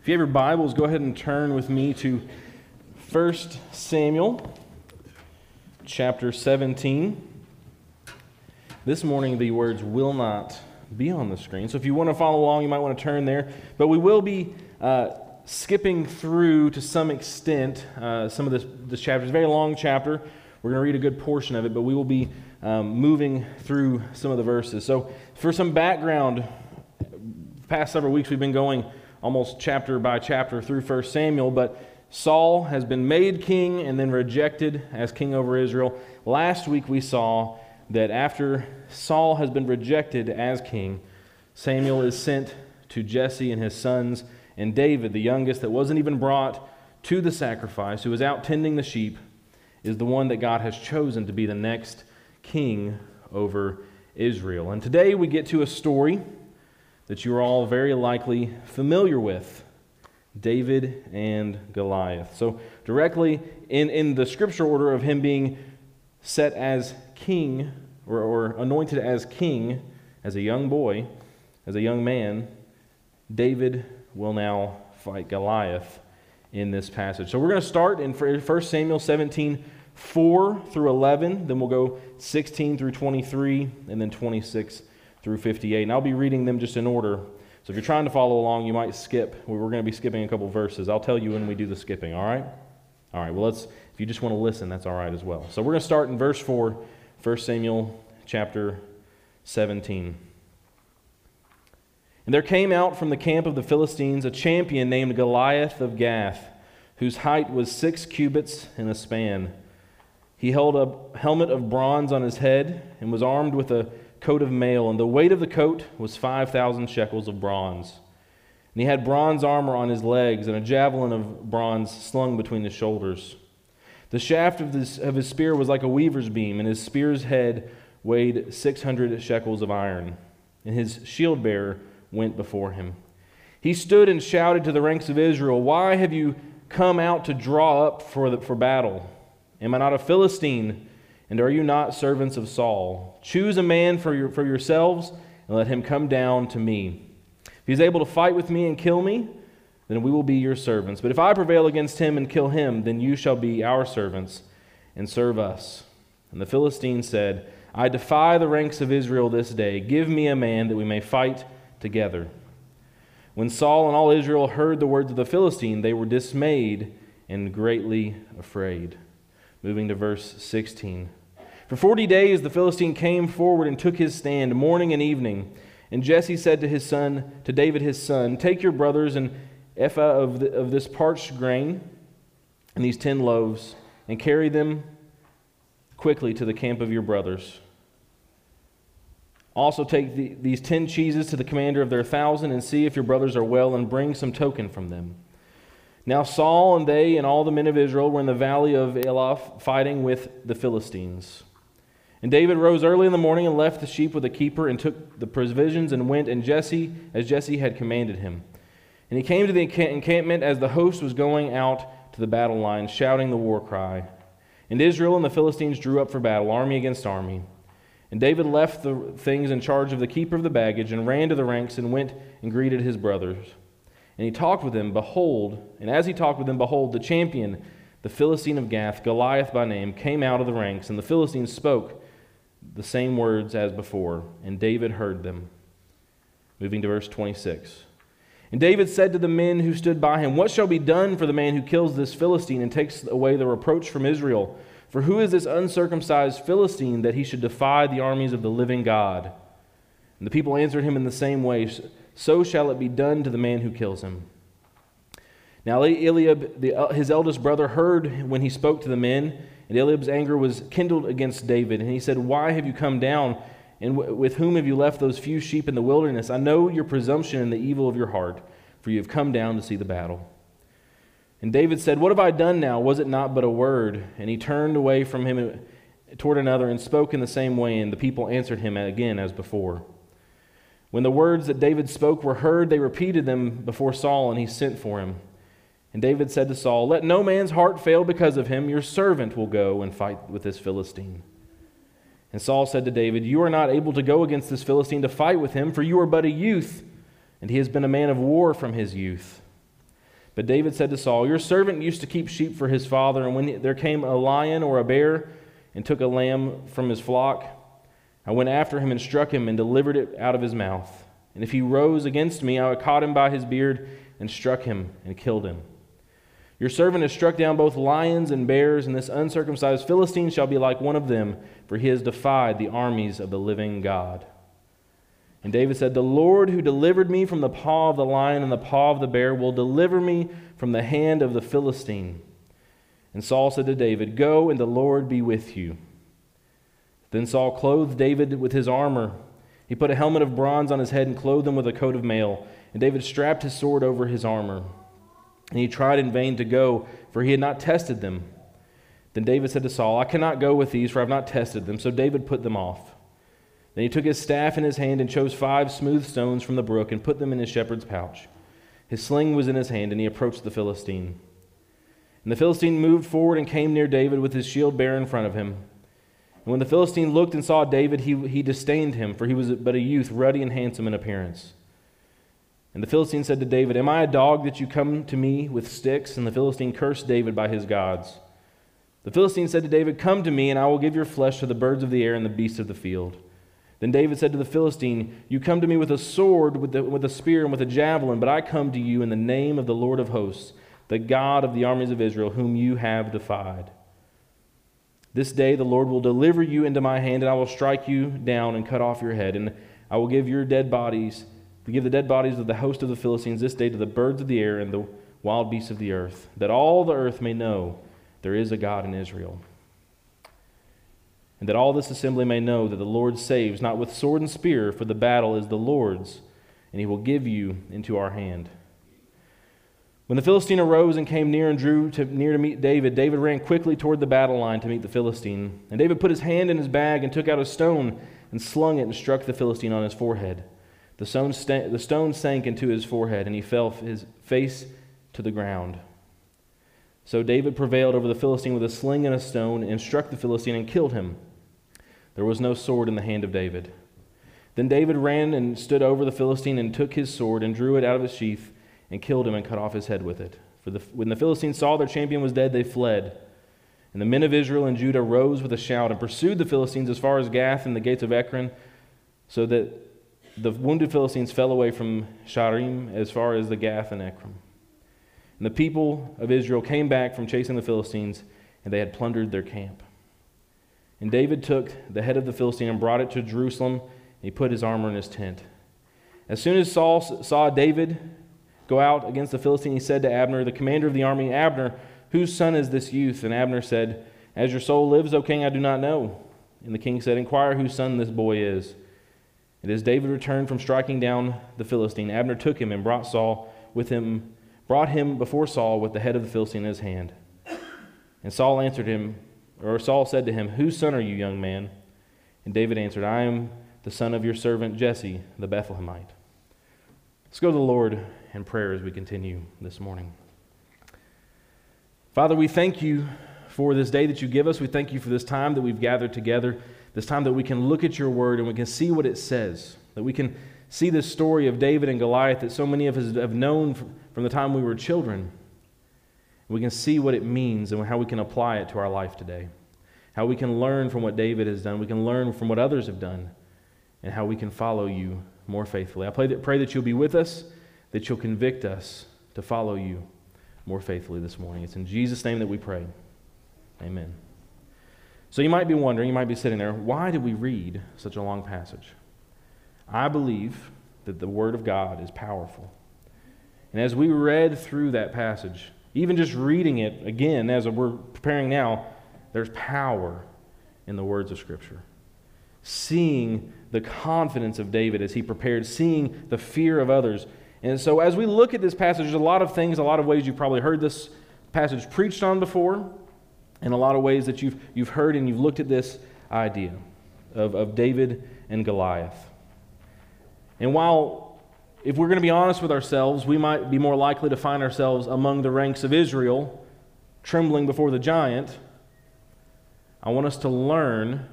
If you have your Bibles, go ahead and turn with me to 1 Samuel chapter 17. This morning, the words will not be on the screen. So if you want to follow along, you might want to turn there. But we will be uh, skipping through to some extent uh, some of this, this chapter. It's a very long chapter. We're going to read a good portion of it, but we will be um, moving through some of the verses. So, for some background, past several weeks we've been going almost chapter by chapter through 1 Samuel, but Saul has been made king and then rejected as king over Israel. Last week we saw that after Saul has been rejected as king, Samuel is sent to Jesse and his sons, and David, the youngest that wasn't even brought to the sacrifice, who was out tending the sheep, is the one that God has chosen to be the next king over Israel. And today we get to a story that you're all very likely familiar with David and Goliath. So, directly in, in the scripture order of him being set as king or, or anointed as king as a young boy, as a young man, David will now fight Goliath in this passage. So we're going to start in 1 Samuel 17, 4 through 11. Then we'll go 16 through 23, and then 26 through 58. And I'll be reading them just in order. So if you're trying to follow along, you might skip. We're going to be skipping a couple verses. I'll tell you when we do the skipping, all right? All right, well, let's, if you just want to listen, that's all right as well. So we're going to start in verse 4, 1 Samuel chapter 17. And there came out from the camp of the Philistines a champion named Goliath of Gath, whose height was six cubits and a span. He held a helmet of bronze on his head and was armed with a coat of mail, and the weight of the coat was 5,000 shekels of bronze. And he had bronze armor on his legs and a javelin of bronze slung between his shoulders. The shaft of, this, of his spear was like a weaver's beam, and his spear's head weighed 600 shekels of iron. And his shield bearer went before him. He stood and shouted to the ranks of Israel, Why have you come out to draw up for, the, for battle? Am I not a Philistine? And are you not servants of Saul? Choose a man for, your, for yourselves and let him come down to me. If he is able to fight with me and kill me, then we will be your servants. But if I prevail against him and kill him, then you shall be our servants and serve us. And the Philistine said, I defy the ranks of Israel this day. Give me a man that we may fight together. When Saul and all Israel heard the words of the Philistine, they were dismayed and greatly afraid. Moving to verse 16. For forty days the Philistine came forward and took his stand morning and evening. And Jesse said to his son, to David his son, Take your brothers and ephah of, the, of this parched grain and these ten loaves, and carry them quickly to the camp of your brothers. Also, take the, these ten cheeses to the commander of their thousand, and see if your brothers are well, and bring some token from them. Now, Saul and they and all the men of Israel were in the valley of Elah fighting with the Philistines. And David rose early in the morning and left the sheep with the keeper and took the provisions and went and Jesse as Jesse had commanded him. And he came to the encampment as the host was going out to the battle line, shouting the war cry. And Israel and the Philistines drew up for battle, army against army. And David left the things in charge of the keeper of the baggage and ran to the ranks and went and greeted his brothers. And he talked with them, behold, and as he talked with them, behold, the champion, the Philistine of Gath, Goliath by name, came out of the ranks, and the Philistines spoke the same words as before, and David heard them. Moving to verse 26. And David said to the men who stood by him, What shall be done for the man who kills this Philistine and takes away the reproach from Israel? For who is this uncircumcised Philistine that he should defy the armies of the living God? And the people answered him in the same way So shall it be done to the man who kills him. Now Eliab, the, his eldest brother, heard when he spoke to the men, and Eliab's anger was kindled against David. And he said, Why have you come down? And w- with whom have you left those few sheep in the wilderness? I know your presumption and the evil of your heart, for you have come down to see the battle. And David said, What have I done now? Was it not but a word? And he turned away from him toward another and spoke in the same way, and the people answered him again as before. When the words that David spoke were heard, they repeated them before Saul, and he sent for him. And David said to Saul, Let no man's heart fail because of him. Your servant will go and fight with this Philistine. And Saul said to David, You are not able to go against this Philistine to fight with him, for you are but a youth, and he has been a man of war from his youth. But David said to Saul, Your servant used to keep sheep for his father, and when there came a lion or a bear and took a lamb from his flock, I went after him and struck him and delivered it out of his mouth. And if he rose against me, I caught him by his beard and struck him and killed him. Your servant has struck down both lions and bears, and this uncircumcised Philistine shall be like one of them, for he has defied the armies of the living God. And David said, The Lord who delivered me from the paw of the lion and the paw of the bear will deliver me from the hand of the Philistine. And Saul said to David, Go, and the Lord be with you. Then Saul clothed David with his armor. He put a helmet of bronze on his head and clothed him with a coat of mail. And David strapped his sword over his armor. And he tried in vain to go, for he had not tested them. Then David said to Saul, I cannot go with these, for I have not tested them. So David put them off. Then he took his staff in his hand and chose five smooth stones from the brook and put them in his shepherd's pouch. His sling was in his hand, and he approached the Philistine. And the Philistine moved forward and came near David with his shield bare in front of him. And when the Philistine looked and saw David, he, he disdained him, for he was but a youth, ruddy and handsome in appearance. And the Philistine said to David, Am I a dog that you come to me with sticks? And the Philistine cursed David by his gods. The Philistine said to David, Come to me, and I will give your flesh to the birds of the air and the beasts of the field. Then David said to the Philistine, You come to me with a sword, with, the, with a spear, and with a javelin, but I come to you in the name of the Lord of hosts, the God of the armies of Israel, whom you have defied. This day the Lord will deliver you into my hand, and I will strike you down and cut off your head, and I will give your dead bodies, to give the dead bodies of the host of the Philistines this day to the birds of the air and the wild beasts of the earth, that all the earth may know there is a God in Israel and that all this assembly may know that the Lord saves, not with sword and spear, for the battle is the Lord's, and he will give you into our hand. When the Philistine arose and came near and drew to, near to meet David, David ran quickly toward the battle line to meet the Philistine. And David put his hand in his bag and took out a stone and slung it and struck the Philistine on his forehead. The stone, sta- the stone sank into his forehead, and he fell his face to the ground. So David prevailed over the Philistine with a sling and a stone and struck the Philistine and killed him. There was no sword in the hand of David. Then David ran and stood over the Philistine and took his sword and drew it out of its sheath and killed him and cut off his head with it. For the, when the Philistines saw their champion was dead, they fled. And the men of Israel and Judah rose with a shout and pursued the Philistines as far as Gath and the gates of Ekron, so that the wounded Philistines fell away from Shaaraim as far as the Gath and Ekron. And the people of Israel came back from chasing the Philistines, and they had plundered their camp. And David took the head of the Philistine and brought it to Jerusalem, and he put his armor in his tent. As soon as Saul saw David go out against the Philistine, he said to Abner, the commander of the army, Abner, whose son is this youth? And Abner said, As your soul lives, O king, I do not know. And the king said, Inquire whose son this boy is. And as David returned from striking down the Philistine, Abner took him and brought Saul with him, brought him before Saul with the head of the Philistine in his hand. And Saul answered him, or Saul said to him, Whose son are you, young man? And David answered, I am the son of your servant Jesse, the Bethlehemite. Let's go to the Lord in prayer as we continue this morning. Father, we thank you for this day that you give us. We thank you for this time that we've gathered together, this time that we can look at your word and we can see what it says, that we can see this story of David and Goliath that so many of us have known from the time we were children. We can see what it means and how we can apply it to our life today. How we can learn from what David has done. We can learn from what others have done. And how we can follow you more faithfully. I pray that, pray that you'll be with us, that you'll convict us to follow you more faithfully this morning. It's in Jesus' name that we pray. Amen. So you might be wondering, you might be sitting there, why did we read such a long passage? I believe that the Word of God is powerful. And as we read through that passage, even just reading it again as we're preparing now, there's power in the words of Scripture. Seeing the confidence of David as he prepared, seeing the fear of others. And so, as we look at this passage, there's a lot of things, a lot of ways you've probably heard this passage preached on before, and a lot of ways that you've, you've heard and you've looked at this idea of, of David and Goliath. And while if we're going to be honest with ourselves, we might be more likely to find ourselves among the ranks of Israel, trembling before the giant. I want us to learn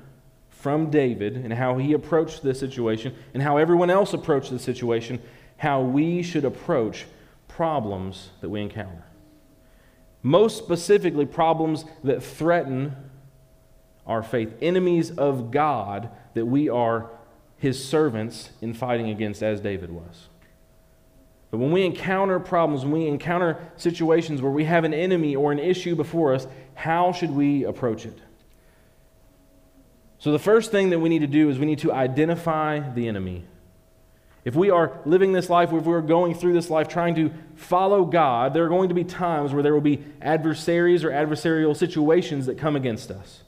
from David and how he approached this situation and how everyone else approached the situation, how we should approach problems that we encounter. Most specifically, problems that threaten our faith, enemies of God that we are his servants in fighting against, as David was. But when we encounter problems, when we encounter situations where we have an enemy or an issue before us, how should we approach it? So, the first thing that we need to do is we need to identify the enemy. If we are living this life, if we're going through this life trying to follow God, there are going to be times where there will be adversaries or adversarial situations that come against us.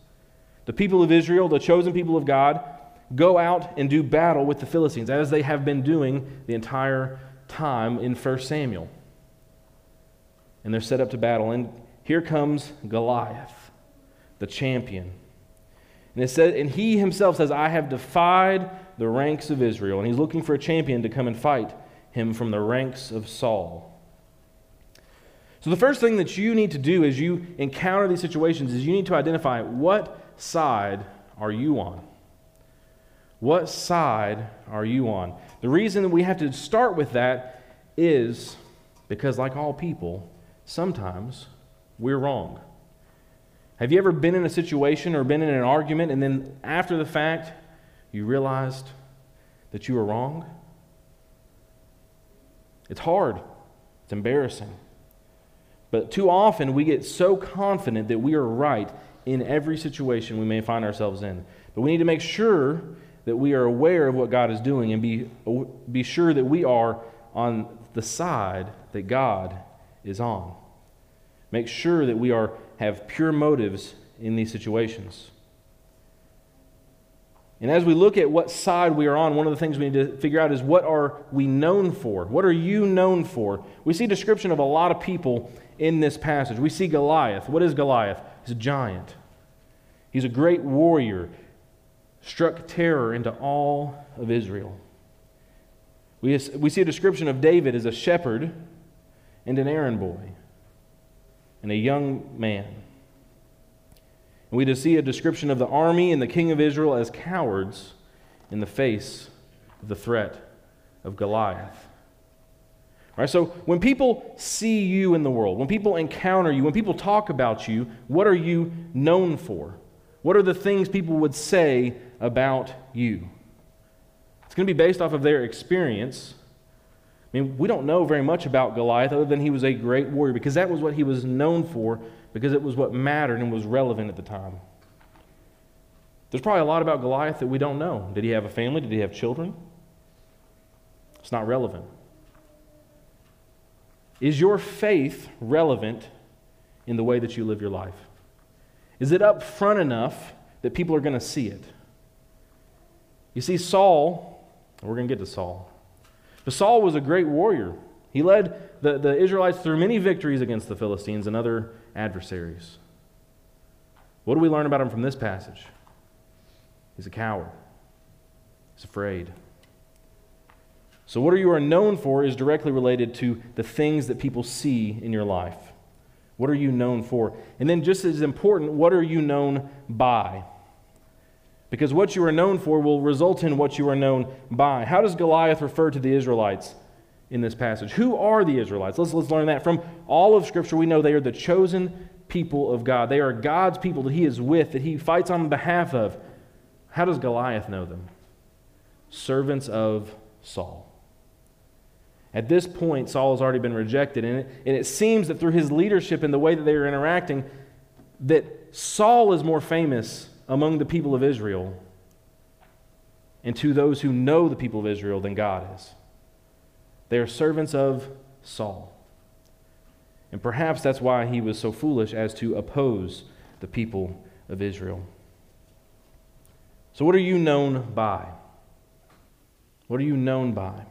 The people of Israel, the chosen people of God, go out and do battle with the Philistines, as they have been doing the entire time in 1 Samuel. And they're set up to battle. And here comes Goliath, the champion. And, it and he himself says, I have defied the ranks of Israel. And he's looking for a champion to come and fight him from the ranks of Saul. So, the first thing that you need to do as you encounter these situations is you need to identify what side are you on? What side are you on? The reason that we have to start with that is because, like all people, sometimes we're wrong. Have you ever been in a situation or been in an argument and then after the fact you realized that you were wrong? It's hard, it's embarrassing. But too often we get so confident that we are right in every situation we may find ourselves in. But we need to make sure that we are aware of what God is doing and be, be sure that we are on the side that God is on. Make sure that we are, have pure motives in these situations. And as we look at what side we are on, one of the things we need to figure out is what are we known for? What are you known for? We see description of a lot of people in this passage. We see Goliath. What is Goliath? He's a giant. He's a great warrior, struck terror into all of Israel. We, we see a description of David as a shepherd and an errand boy and a young man. And we just see a description of the army and the king of Israel as cowards in the face of the threat of Goliath. Right, so when people see you in the world, when people encounter you, when people talk about you, what are you known for? What are the things people would say about you? It's going to be based off of their experience. I mean, we don't know very much about Goliath other than he was a great warrior because that was what he was known for because it was what mattered and was relevant at the time. There's probably a lot about Goliath that we don't know. Did he have a family? Did he have children? It's not relevant. Is your faith relevant in the way that you live your life? Is it up front enough that people are going to see it? You see, Saul, we're going to get to Saul, but Saul was a great warrior. He led the, the Israelites through many victories against the Philistines and other adversaries. What do we learn about him from this passage? He's a coward, he's afraid. So, what are you are known for is directly related to the things that people see in your life. What are you known for? And then, just as important, what are you known by? Because what you are known for will result in what you are known by. How does Goliath refer to the Israelites in this passage? Who are the Israelites? Let's, let's learn that. From all of Scripture, we know they are the chosen people of God. They are God's people that He is with, that He fights on behalf of. How does Goliath know them? Servants of Saul. At this point, Saul has already been rejected, and it, and it seems that through his leadership and the way that they are interacting, that Saul is more famous among the people of Israel and to those who know the people of Israel than God is. They are servants of Saul. And perhaps that's why he was so foolish as to oppose the people of Israel. So, what are you known by? What are you known by?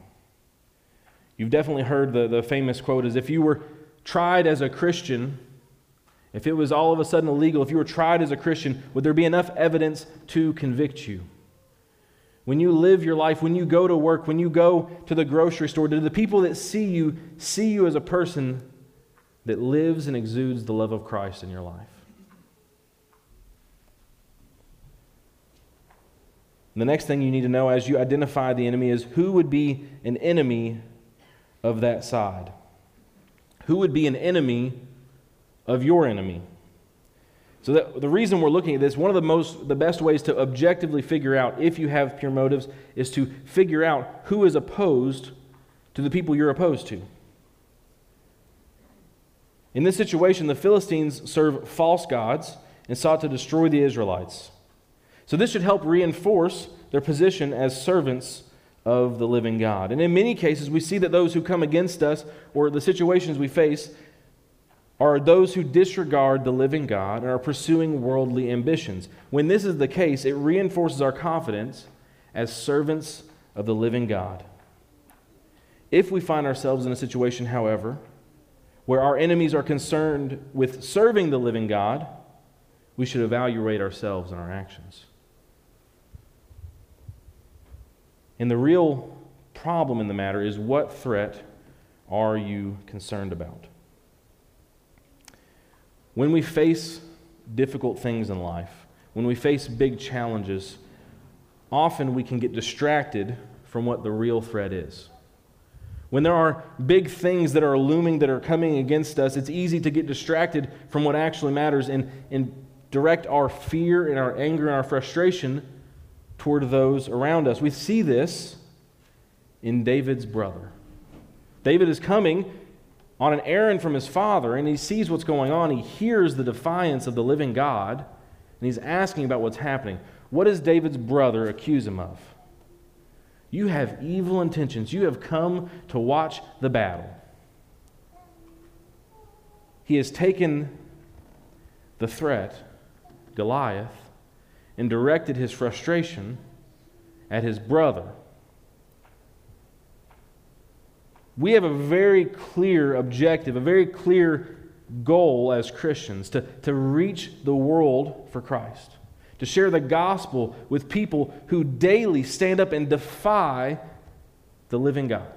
You've definitely heard the, the famous quote is if you were tried as a Christian, if it was all of a sudden illegal, if you were tried as a Christian, would there be enough evidence to convict you? When you live your life, when you go to work, when you go to the grocery store, do the people that see you see you as a person that lives and exudes the love of Christ in your life? the next thing you need to know as you identify the enemy is who would be an enemy of that side. Who would be an enemy of your enemy? So that, the reason we're looking at this, one of the most the best ways to objectively figure out if you have pure motives is to figure out who is opposed to the people you're opposed to. In this situation, the Philistines serve false gods and sought to destroy the Israelites. So this should help reinforce their position as servants of the living God. And in many cases, we see that those who come against us or the situations we face are those who disregard the living God and are pursuing worldly ambitions. When this is the case, it reinforces our confidence as servants of the living God. If we find ourselves in a situation, however, where our enemies are concerned with serving the living God, we should evaluate ourselves and our actions. And the real problem in the matter is what threat are you concerned about? When we face difficult things in life, when we face big challenges, often we can get distracted from what the real threat is. When there are big things that are looming that are coming against us, it's easy to get distracted from what actually matters and, and direct our fear and our anger and our frustration toward those around us. We see this in David's brother. David is coming on an errand from his father, and he sees what's going on. He hears the defiance of the living God, and he's asking about what's happening. What does David's brother accuse him of? You have evil intentions. You have come to watch the battle. He has taken the threat, Goliath, and directed his frustration at his brother. We have a very clear objective, a very clear goal as Christians to, to reach the world for Christ, to share the gospel with people who daily stand up and defy the living God.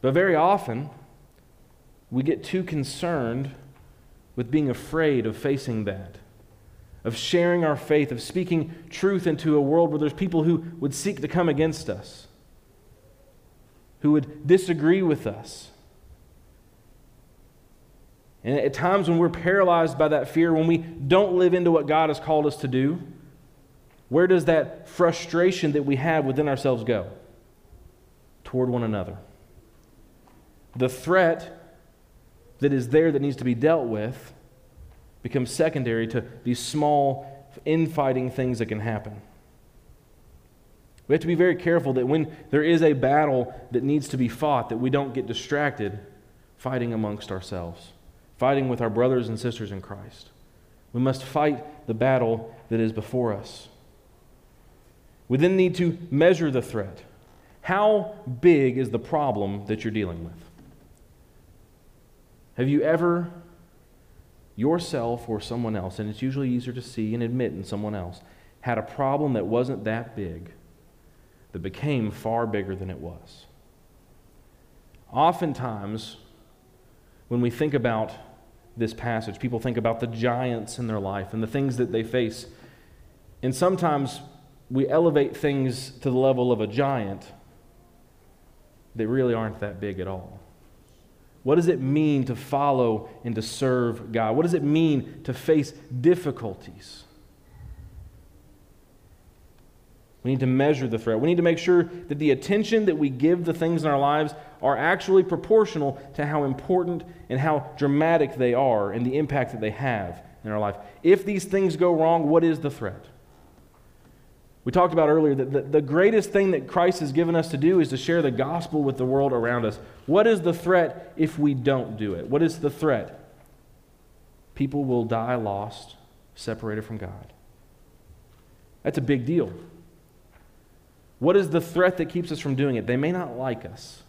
But very often, we get too concerned with being afraid of facing that of sharing our faith, of speaking truth into a world where there's people who would seek to come against us, who would disagree with us. And at times when we're paralyzed by that fear, when we don't live into what God has called us to do, where does that frustration that we have within ourselves go? Toward one another. The threat that is there that needs to be dealt with becomes secondary to these small infighting things that can happen. We have to be very careful that when there is a battle that needs to be fought, that we don't get distracted fighting amongst ourselves, fighting with our brothers and sisters in Christ. We must fight the battle that is before us. We then need to measure the threat. How big is the problem that you're dealing with? Have you ever yourself or someone else, and it's usually easier to see and admit in someone else, had a problem that wasn't that big, that became far bigger than it was. Oftentimes, when we think about this passage, people think about the giants in their life and the things that they face. And sometimes we elevate things to the level of a giant that really aren't that big at all. What does it mean to follow and to serve God? What does it mean to face difficulties? We need to measure the threat. We need to make sure that the attention that we give the things in our lives are actually proportional to how important and how dramatic they are and the impact that they have in our life. If these things go wrong, what is the threat? We talked about earlier that the, the, greatest thing that Christ has given us to do is to share the gospel with the world around us. What is the threat if we don't do it? What is the threat? People will die lost, separated from God. That's a big deal. What is the threat that keeps us from doing it? They may not like us.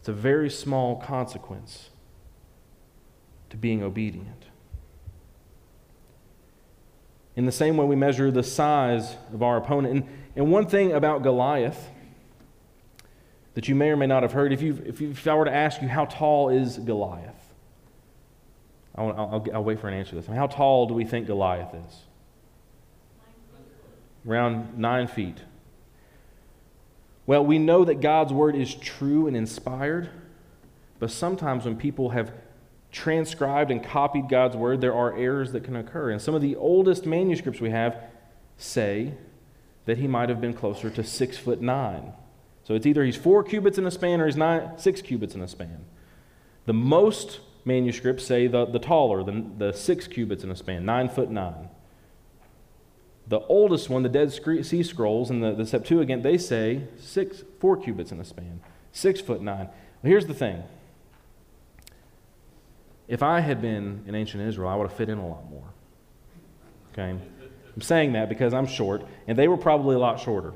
It's a very small consequence to being obedient. In the same way, we measure the size of our opponent. And, and one thing about Goliath that you may or may not have heard, if, you if, if I were to ask you, how tall is Goliath? I'll, I'll, I'll wait for an answer to this. How tall do we think Goliath is? Around nine feet. Well, we know that God's word is true and inspired, but sometimes when people have transcribed and copied God's word, there are errors that can occur. And some of the oldest manuscripts we have say that he might have been closer to six foot nine. So it's either he's four cubits in a span or he's nine, six cubits in a span. The most manuscripts say the, the taller, the, the six cubits in a span, nine foot nine. The oldest one, the Dead Sea Scrolls and the, the Septuagint, they say six, four cubits in a span, six foot nine. Well, here's the thing. If I had been in ancient Israel, I would have fit in a lot more. Okay? I'm saying that because I'm short, and they were probably a lot shorter.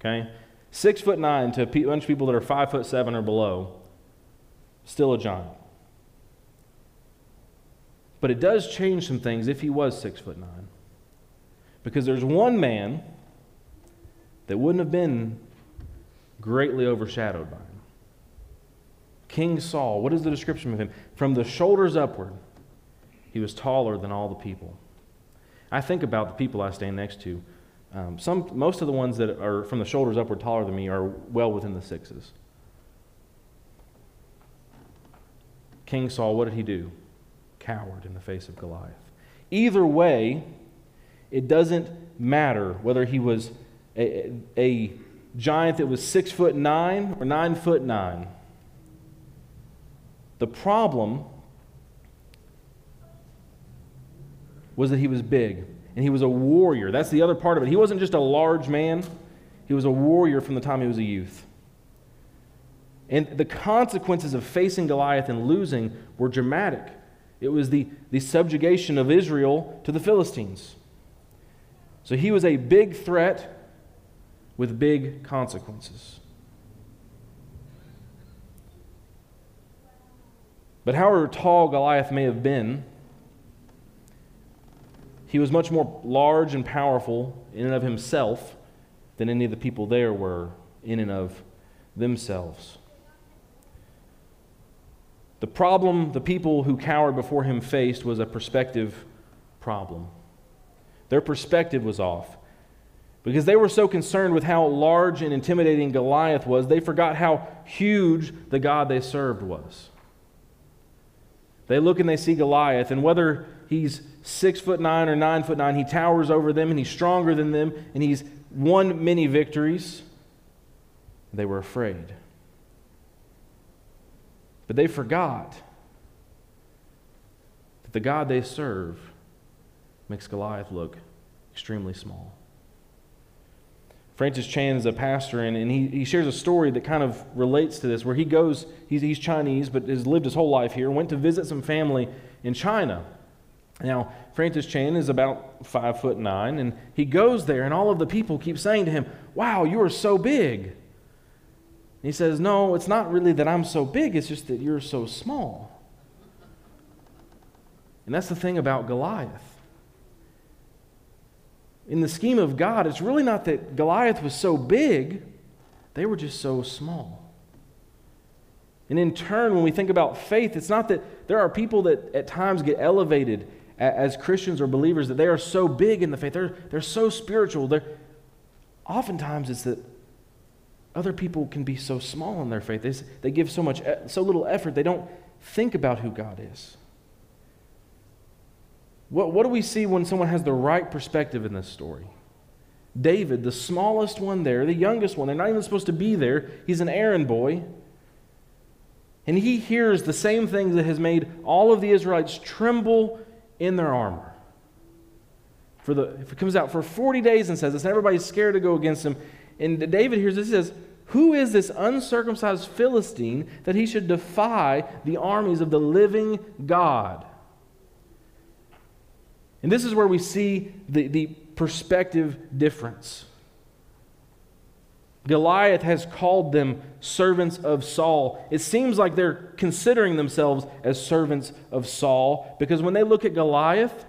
Okay? Six foot nine to a bunch of people that are five foot seven or below, still a giant. But it does change some things if he was six foot nine. Because there's one man that wouldn't have been greatly overshadowed by him. King Saul, what is the description of him? From the shoulders upward, he was taller than all the people. I think about the people I stand next to. Um, some, most of the ones that are from the shoulders upward taller than me are well within the sixes. King Saul, what did he do? Coward in the face of Goliath. Either way, it doesn't matter whether he was a, a giant that was six foot nine or nine foot nine. The problem was that he was big and he was a warrior. That's the other part of it. He wasn't just a large man, he was a warrior from the time he was a youth. And the consequences of facing Goliath and losing were dramatic. It was the, the subjugation of Israel to the Philistines. So he was a big threat with big consequences. But however tall Goliath may have been, he was much more large and powerful in and of himself than any of the people there were in and of themselves. The problem the people who cowered before him faced was a perspective problem. Their perspective was off. Because they were so concerned with how large and intimidating Goliath was, they forgot how huge the God they served was. They look and they see Goliath, and whether he's six foot nine or nine foot nine, he towers over them and he's stronger than them and he's won many victories. They were afraid. But they forgot that the God they serve makes Goliath look extremely small. Francis Chan is a pastor, and, and he, he shares a story that kind of relates to this, where he goes, he's, he's Chinese, but has lived his whole life here, went to visit some family in China. Now, Francis Chan is about five foot nine, and he goes there, and all of the people keep saying to him, Wow, you are so big. And he says, No, it's not really that I'm so big, it's just that you're so small. And that's the thing about Goliath in the scheme of God, it's really not that Goliath was so big, they were just so small. And in turn, when we think about faith, it's not that there are people that at times get elevated as Christians or believers that they are so big in the faith, they're, they're so spiritual. They're, oftentimes, it's that other people can be so small in their faith. They, they give so much, so little effort, they don't think about who God is. What, what do we see when someone has the right perspective in this story? David, the smallest one there, the youngest one, they're not even supposed to be there. He's an errand boy. And he hears the same thing that has made all of the Israelites tremble in their armor. For the, if it comes out for 40 days and says this, and everybody's scared to go against him. And David hears this, he says, Who is this uncircumcised Philistine that he should defy the armies of the living God? And this is where we see the, the perspective difference. Goliath has called them servants of Saul. It seems like they're considering themselves as servants of Saul because when they look at Goliath,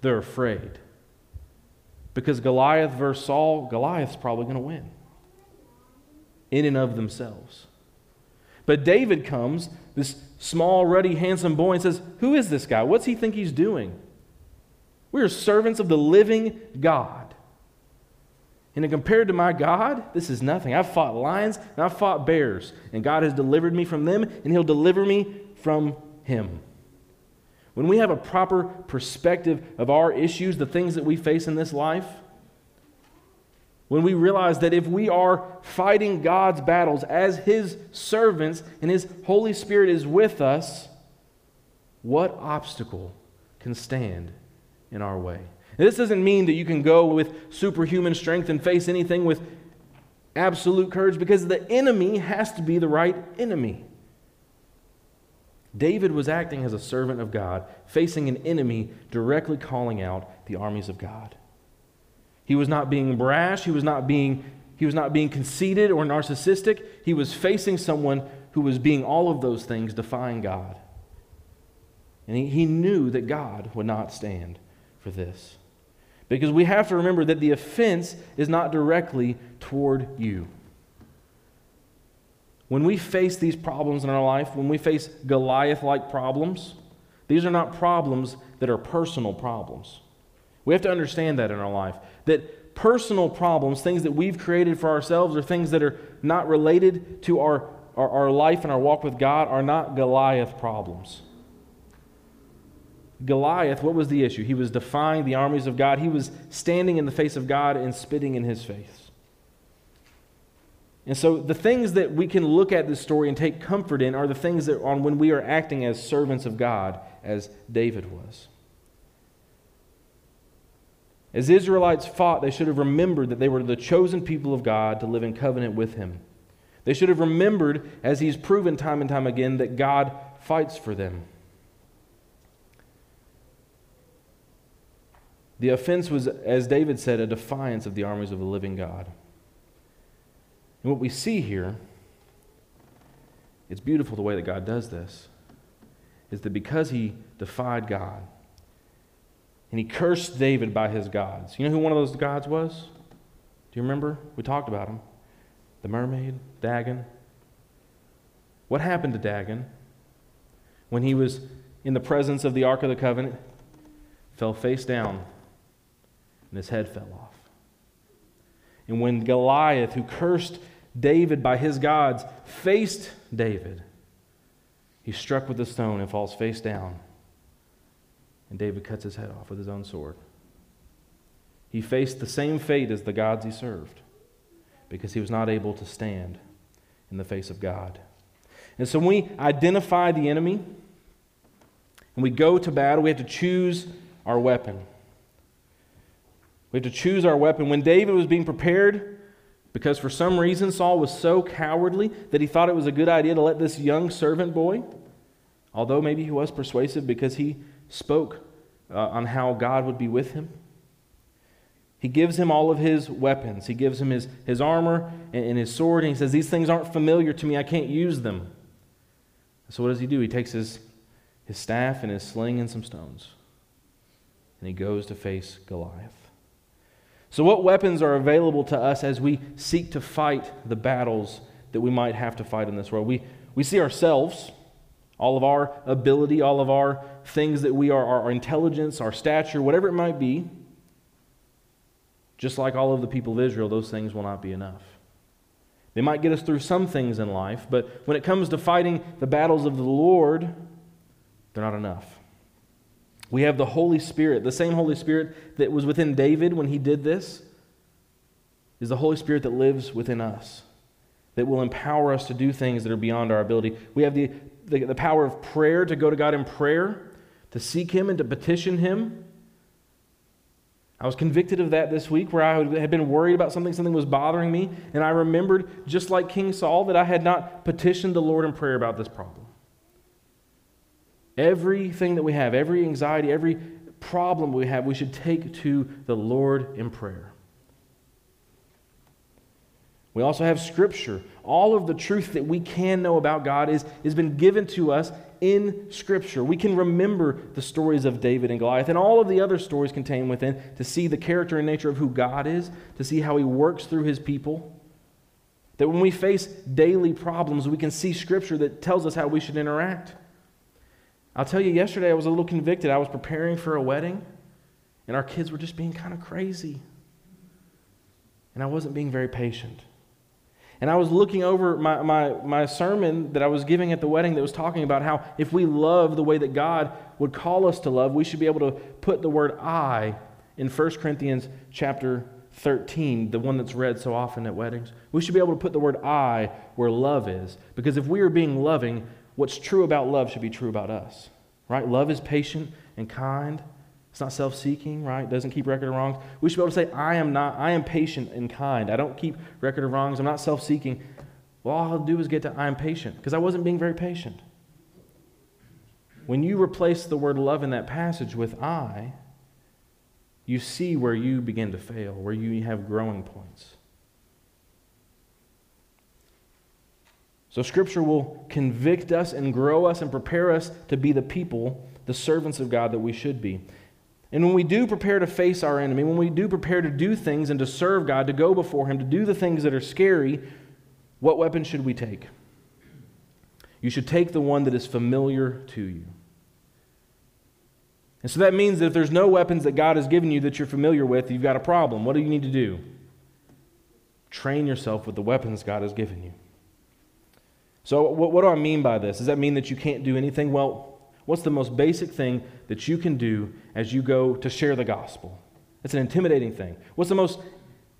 they're afraid. Because Goliath versus Saul, Goliath's probably going to win in and of themselves. But David comes, this small, ruddy, handsome boy, and says, Who is this guy? What's he think he's doing? We are servants of the living God. And compared to my God, this is nothing. I've fought lions and I've fought bears, and God has delivered me from them, and He'll deliver me from Him. When we have a proper perspective of our issues, the things that we face in this life, when we realize that if we are fighting God's battles as His servants and His Holy Spirit is with us, what obstacle can stand in our way? This doesn't mean that you can go with superhuman strength and face anything with absolute courage because the enemy has to be the right enemy. David was acting as a servant of God, facing an enemy directly calling out the armies of God. He was not being brash, he was not being, he was not being conceited or narcissistic. He was facing someone who was being all of those things, defying God. And he, he knew that God would not stand for this. Because we have to remember that the offense is not directly toward you. When we face these problems in our life, when we face Goliath like problems, these are not problems that are personal problems. We have to understand that in our life. That personal problems, things that we've created for ourselves, or things that are not related to our, our, our life and our walk with God, are not Goliath problems. Goliath, what was the issue? He was defying the armies of God. He was standing in the face of God and spitting in his face. And so the things that we can look at this story and take comfort in are the things that on when we are acting as servants of God, as David was. As Israelites fought, they should have remembered that they were the chosen people of God to live in covenant with him. They should have remembered, as he's proven time and time again, that God fights for them. The offense was, as David said, a defiance of the armies of the living God. And what we see here, it's beautiful the way that God does this, is that because he defied God and he cursed David by his gods. You know who one of those gods was? Do you remember? We talked about him. The mermaid, Dagon. What happened to Dagon when he was in the presence of the Ark of the Covenant? Fell face down and his head fell off. And when Goliath, who cursed David by his gods, faced David, he struck with a stone and falls face down. And David cuts his head off with his own sword. He faced the same fate as the gods he served because he was not able to stand in the face of God. And so when we identify the enemy and we go to battle, we have to choose our weapon. We have to choose our weapon. When David was being prepared, because for some reason Saul was so cowardly that he thought it was a good idea to let this young servant boy, although maybe he was persuasive because he spoke uh, on how God would be with him, he gives him all of his weapons. He gives him his, his armor and, and his sword, and he says, These things aren't familiar to me. I can't use them. So what does he do? He takes his, his staff and his sling and some stones, and he goes to face Goliath. So, what weapons are available to us as we seek to fight the battles that we might have to fight in this world? We, we see ourselves, all of our ability, all of our things that we are, our intelligence, our stature, whatever it might be. Just like all of the people of Israel, those things will not be enough. They might get us through some things in life, but when it comes to fighting the battles of the Lord, they're not enough. We have the Holy Spirit. The same Holy Spirit that was within David when he did this is the Holy Spirit that lives within us, that will empower us to do things that are beyond our ability. We have the, the, the power of prayer to go to God in prayer, to seek Him and to petition Him. I was convicted of that this week where I had been worried about something, something was bothering me, and I remembered, just like King Saul, that I had not petitioned the Lord in prayer about this problem. Everything that we have, every anxiety, every problem we have, we should take to the Lord in prayer. We also have Scripture. All of the truth that we can know about God is, has been given to us in Scripture. We can remember the stories of David and Goliath and all of the other stories contained within to see the character and nature of who God is, to see how He works through His people. That when we face daily problems, we can see Scripture that tells us how we should interact. I'll tell you, yesterday I was a little convicted. I was preparing for a wedding, and our kids were just being kind of crazy. and I wasn't being very patient. And I was looking over my, my, my sermon that I was giving at the wedding that was talking about how if we love the way that God would call us to love, we should be able to put the word I in 1 Corinthians chapter 13, the one that's read so often at weddings. We should be able to put the word I where love is. Because if we are being loving, what's true about love should be true about us. Right? Love is patient and kind. It's not self-seeking, right? Doesn't keep record of wrongs. We should be able to say, I am not, I am patient and kind. I don't keep record of wrongs. I'm not self-seeking. Well, all I'll do is get to I am patient, because I wasn't being very patient. When you replace the word love in that passage with I, you see where you begin to fail, where you have growing points. So, Scripture will convict us and grow us and prepare us to be the people, the servants of God that we should be. And when we do prepare to face our enemy, when we do prepare to do things and to serve God, to go before Him, to do the things that are scary, what weapon should we take? You should take the one that is familiar to you. And so that means that if there's no weapons that God has given you that you're familiar with, you've got a problem. What do you need to do? Train yourself with the weapons God has given you. So, what, what do I mean by this? Does that mean that you can't do anything? Well, what's the most basic thing that you can do as you go to share the gospel? It's an intimidating thing. What's the most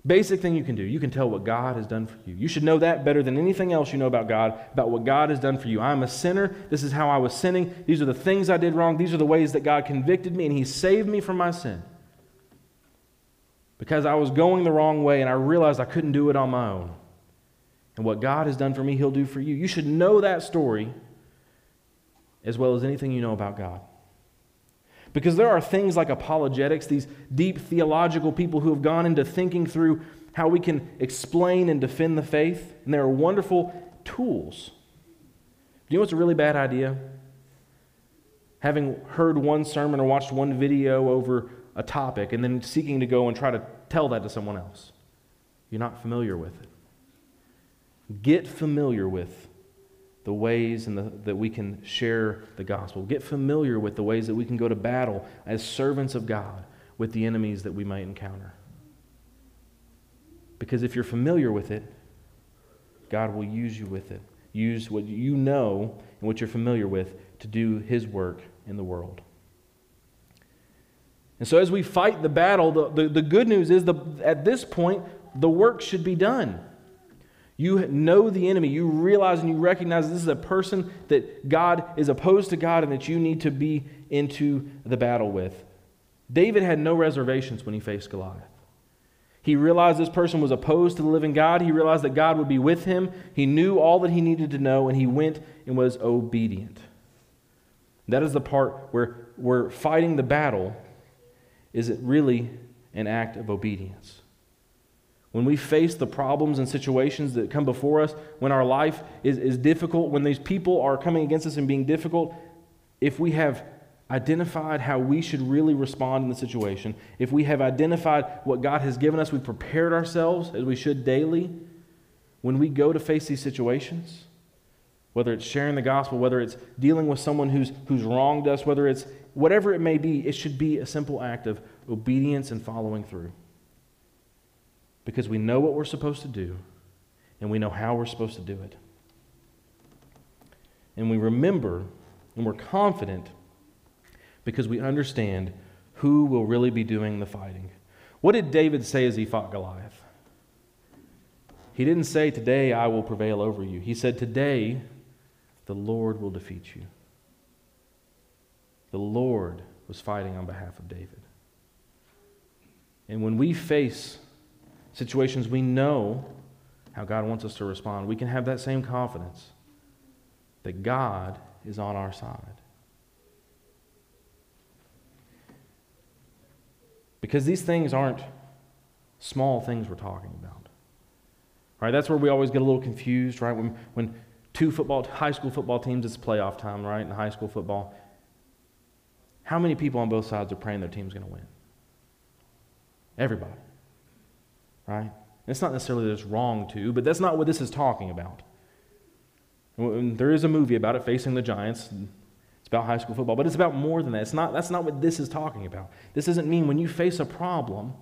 Basic thing you can do. You can tell what God has done for you. You should know that better than anything else you know about God, about what God has done for you. I'm a sinner. This is how I was sinning. These are the things I did wrong. These are the ways that God convicted me, and He saved me from my sin. Because I was going the wrong way, and I realized I couldn't do it on my own. And what God has done for me, He'll do for you. You should know that story as well as anything you know about God. Because there are things like apologetics, these deep theological people who have gone into thinking through how we can explain and defend the faith, and they are wonderful tools. Do you know what's a really bad idea? Having heard one sermon or watched one video over a topic and then seeking to go and try to tell that to someone else. You're not familiar with it. Get familiar with the ways the, that we can share the gospel. Get familiar with the ways that we can go to battle as servants of God with the enemies that we might encounter. Because if you're familiar with it, God will use you with it. Use what you know and what you're familiar with to do His work in the world. And so, as we fight the battle, the, the, the good news is the, at this point, the work should be done. You know the enemy. You realize and you recognize this is a person that God is opposed to God and that you need to be into the battle with. David had no reservations when he faced Goliath. He realized this person was opposed to the living God. He realized that God would be with him. He knew all that he needed to know, and he went and was obedient. That is the part where, we're fighting the battle is it really an act of obedience. When we face the problems and situations that come before us, when our life is, is difficult, when these people are coming against us and being difficult, if we have identified how we should really respond in the situation, if we have identified what God has given us, we've prepared ourselves as we should daily, when we go to face these situations, whether it's sharing the gospel, whether it's dealing with someone who's, who's wronged us, whether it's whatever it may be, it should be a simple act of obedience and following through because we know what we're supposed to do and we know how we're supposed to do it. And we remember and we're confident because we understand who will really be doing the fighting. What did David say as he fought Goliath? He didn't say, Today I will prevail over you. He said, Today the Lord will defeat you. The Lord was fighting on behalf of David. And when we face situations we know how God wants us to respond, we can have that same confidence that God is on our side. Because these things aren't small things we're talking about. Right? That's where we always get a little confused, right? When, when two football, high school football teams, it's playoff time, right? In high school football. How many people on both sides are praying their team's going to win? Everybody right? It's not necessarily that it's wrong to, but that's not what this is talking about. There is a movie about it, Facing the Giants. It's about high school football, but it's about more than that. It's not, that's not what this is talking about. This doesn't mean when you face a problem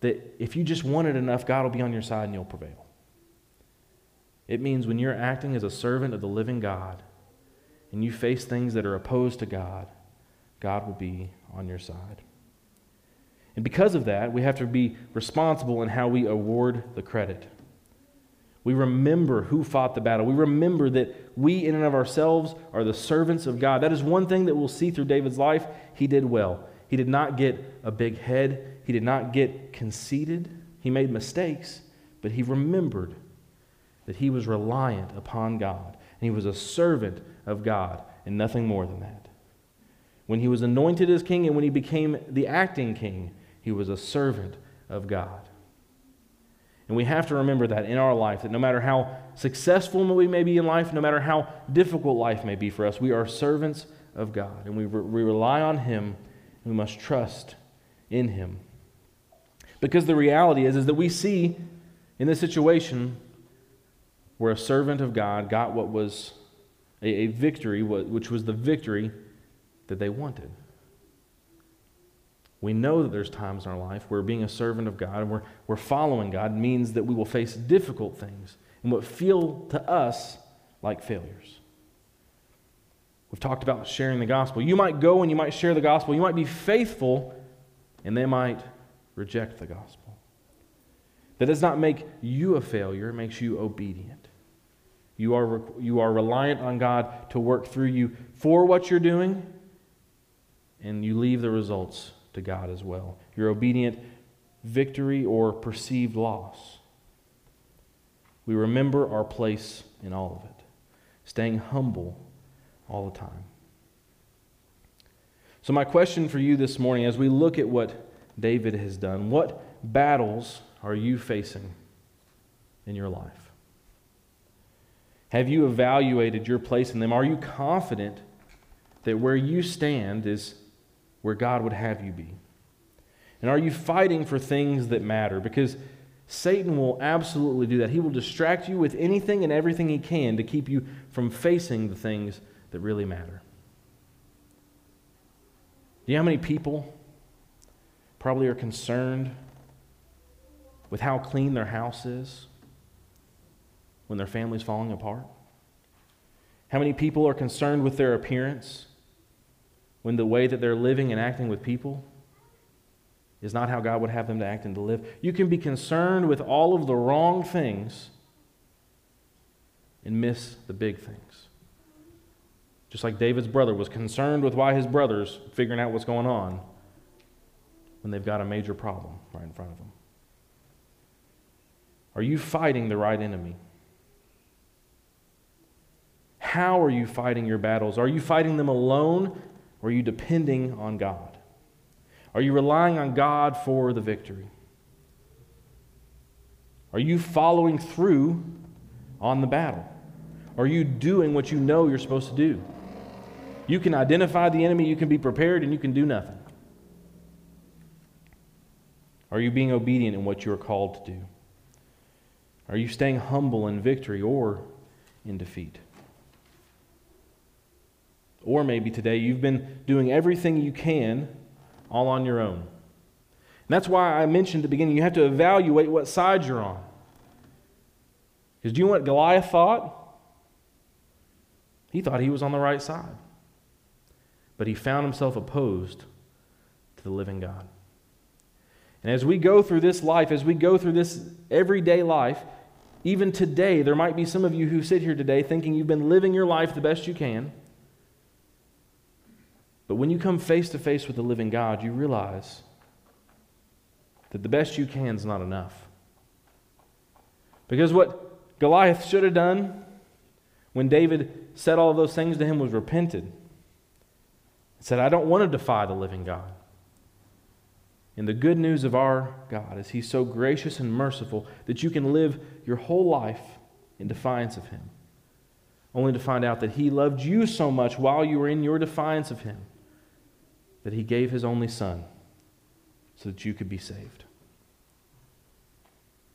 that if you just want it enough, God will be on your side and you'll prevail. It means when you're acting as a servant of the living God and you face things that are opposed to God, God will be on your side. And because of that, we have to be responsible in how we award the credit. We remember who fought the battle. We remember that we, in and of ourselves, are the servants of God. That is one thing that we'll see through David's life. He did well. He did not get a big head, he did not get conceited. He made mistakes, but he remembered that he was reliant upon God and he was a servant of God and nothing more than that. When he was anointed as king and when he became the acting king, he was a servant of God. And we have to remember that in our life, that no matter how successful we may be in life, no matter how difficult life may be for us, we are servants of God. And we, re- we rely on Him. We must trust in Him. Because the reality is, is that we see in this situation where a servant of God got what was a, a victory, which was the victory that they wanted. We know that there's times in our life where being a servant of God and we're, we're following God means that we will face difficult things and what feel to us like failures. We've talked about sharing the gospel. You might go and you might share the gospel. You might be faithful, and they might reject the gospel. That does not make you a failure, it makes you obedient. You are, you are reliant on God to work through you for what you're doing, and you leave the results to God as well. Your obedient victory or perceived loss. We remember our place in all of it, staying humble all the time. So, my question for you this morning, as we look at what David has done, what battles are you facing in your life? Have you evaluated your place in them? Are you confident that where you stand is where God would have you be? And are you fighting for things that matter? Because Satan will absolutely do that. He will distract you with anything and everything he can to keep you from facing the things that really matter. Do you know how many people probably are concerned with how clean their house is when their family's falling apart? How many people are concerned with their appearance when the way that they're living and acting with people is not how God would have them to act and to live. You can be concerned with all of the wrong things and miss the big things. Just like David's brother was concerned with why his brother's figuring out what's going on when they've got a major problem right in front of them. Are you fighting the right enemy? How are you fighting your battles? Are you fighting them alone are you depending on God? Are you relying on God for the victory? Are you following through on the battle? Are you doing what you know you're supposed to do? You can identify the enemy, you can be prepared, and you can do nothing. Are you being obedient in what you are called to do? Are you staying humble in victory or in defeat? Or maybe today you've been doing everything you can all on your own. And that's why I mentioned at the beginning you have to evaluate what side you're on. Because do you know what Goliath thought? He thought he was on the right side. But he found himself opposed to the living God. And as we go through this life, as we go through this everyday life, even today, there might be some of you who sit here today thinking you've been living your life the best you can. But when you come face to face with the living God, you realize that the best you can is not enough. Because what Goliath should have done when David said all those things to him was repented. He said, I don't want to defy the living God. And the good news of our God is He's so gracious and merciful that you can live your whole life in defiance of Him, only to find out that He loved you so much while you were in your defiance of Him that he gave his only son so that you could be saved.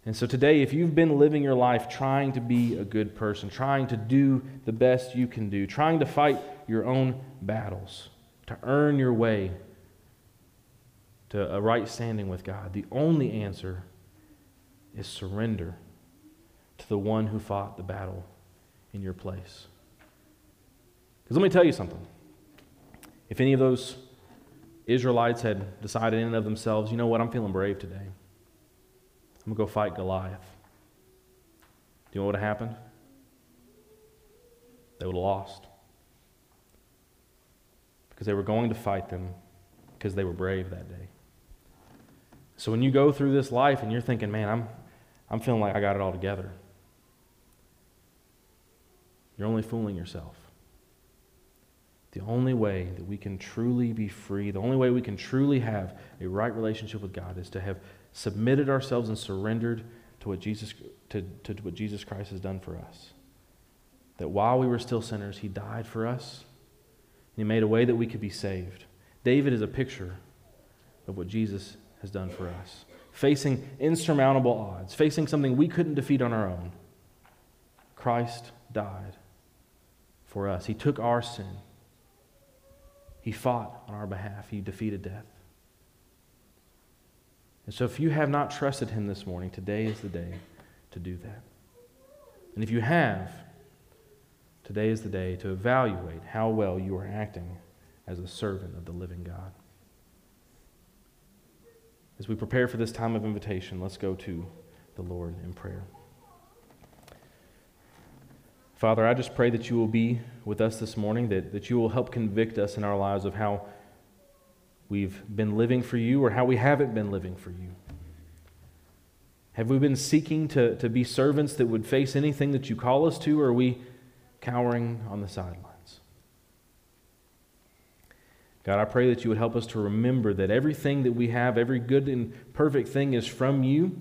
And so today, if you've been living your life trying to be a good person, trying to do the best you can do, trying to fight your own battles, to earn your way to a right standing with God, the only answer is surrender to the one who fought the battle in your place. Because let me tell you something. If any of those Israelites had decided in and of themselves, you know what, I'm feeling brave today. I'm going to go fight Goliath. Do you know what happened? They would have lost. Because they were going to fight them because they were brave that day. So when you go through this life and you're thinking, man, I'm, I'm feeling like I got it all together, you're only fooling yourself. The only way that we can truly be free, the only way we can truly have a right relationship with God is to have submitted ourselves and surrendered to what Jesus, to, to what Jesus Christ has done for us. That while we were still sinners, He died for us, He made a way that we could be saved. David is a picture of what Jesus has done for us. Facing insurmountable odds, facing something we couldn't defeat on our own, Christ died for us. He took our sin. He fought on our behalf. He defeated death. And so, if you have not trusted Him this morning, today is the day to do that. And if you have, today is the day to evaluate how well you are acting as a servant of the living God. As we prepare for this time of invitation, let's go to the Lord in prayer. Father, I just pray that you will be with us this morning, that, that you will help convict us in our lives of how we've been living for you or how we haven't been living for you. Have we been seeking to, to be servants that would face anything that you call us to, or are we cowering on the sidelines? God, I pray that you would help us to remember that everything that we have, every good and perfect thing is from you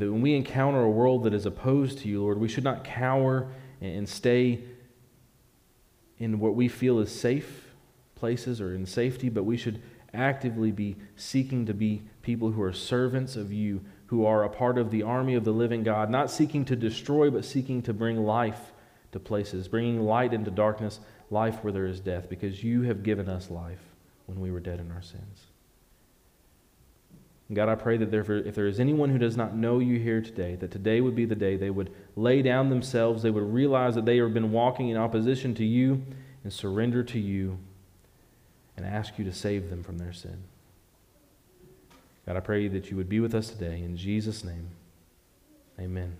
that when we encounter a world that is opposed to you, Lord, we should not cower and stay in what we feel is safe places or in safety, but we should actively be seeking to be people who are servants of you, who are a part of the army of the living God, not seeking to destroy, but seeking to bring life to places, bringing light into darkness, life where there is death, because you have given us life when we were dead in our sins. God, I pray that if there is anyone who does not know you here today, that today would be the day they would lay down themselves, they would realize that they have been walking in opposition to you and surrender to you and ask you to save them from their sin. God, I pray that you would be with us today. In Jesus' name, amen.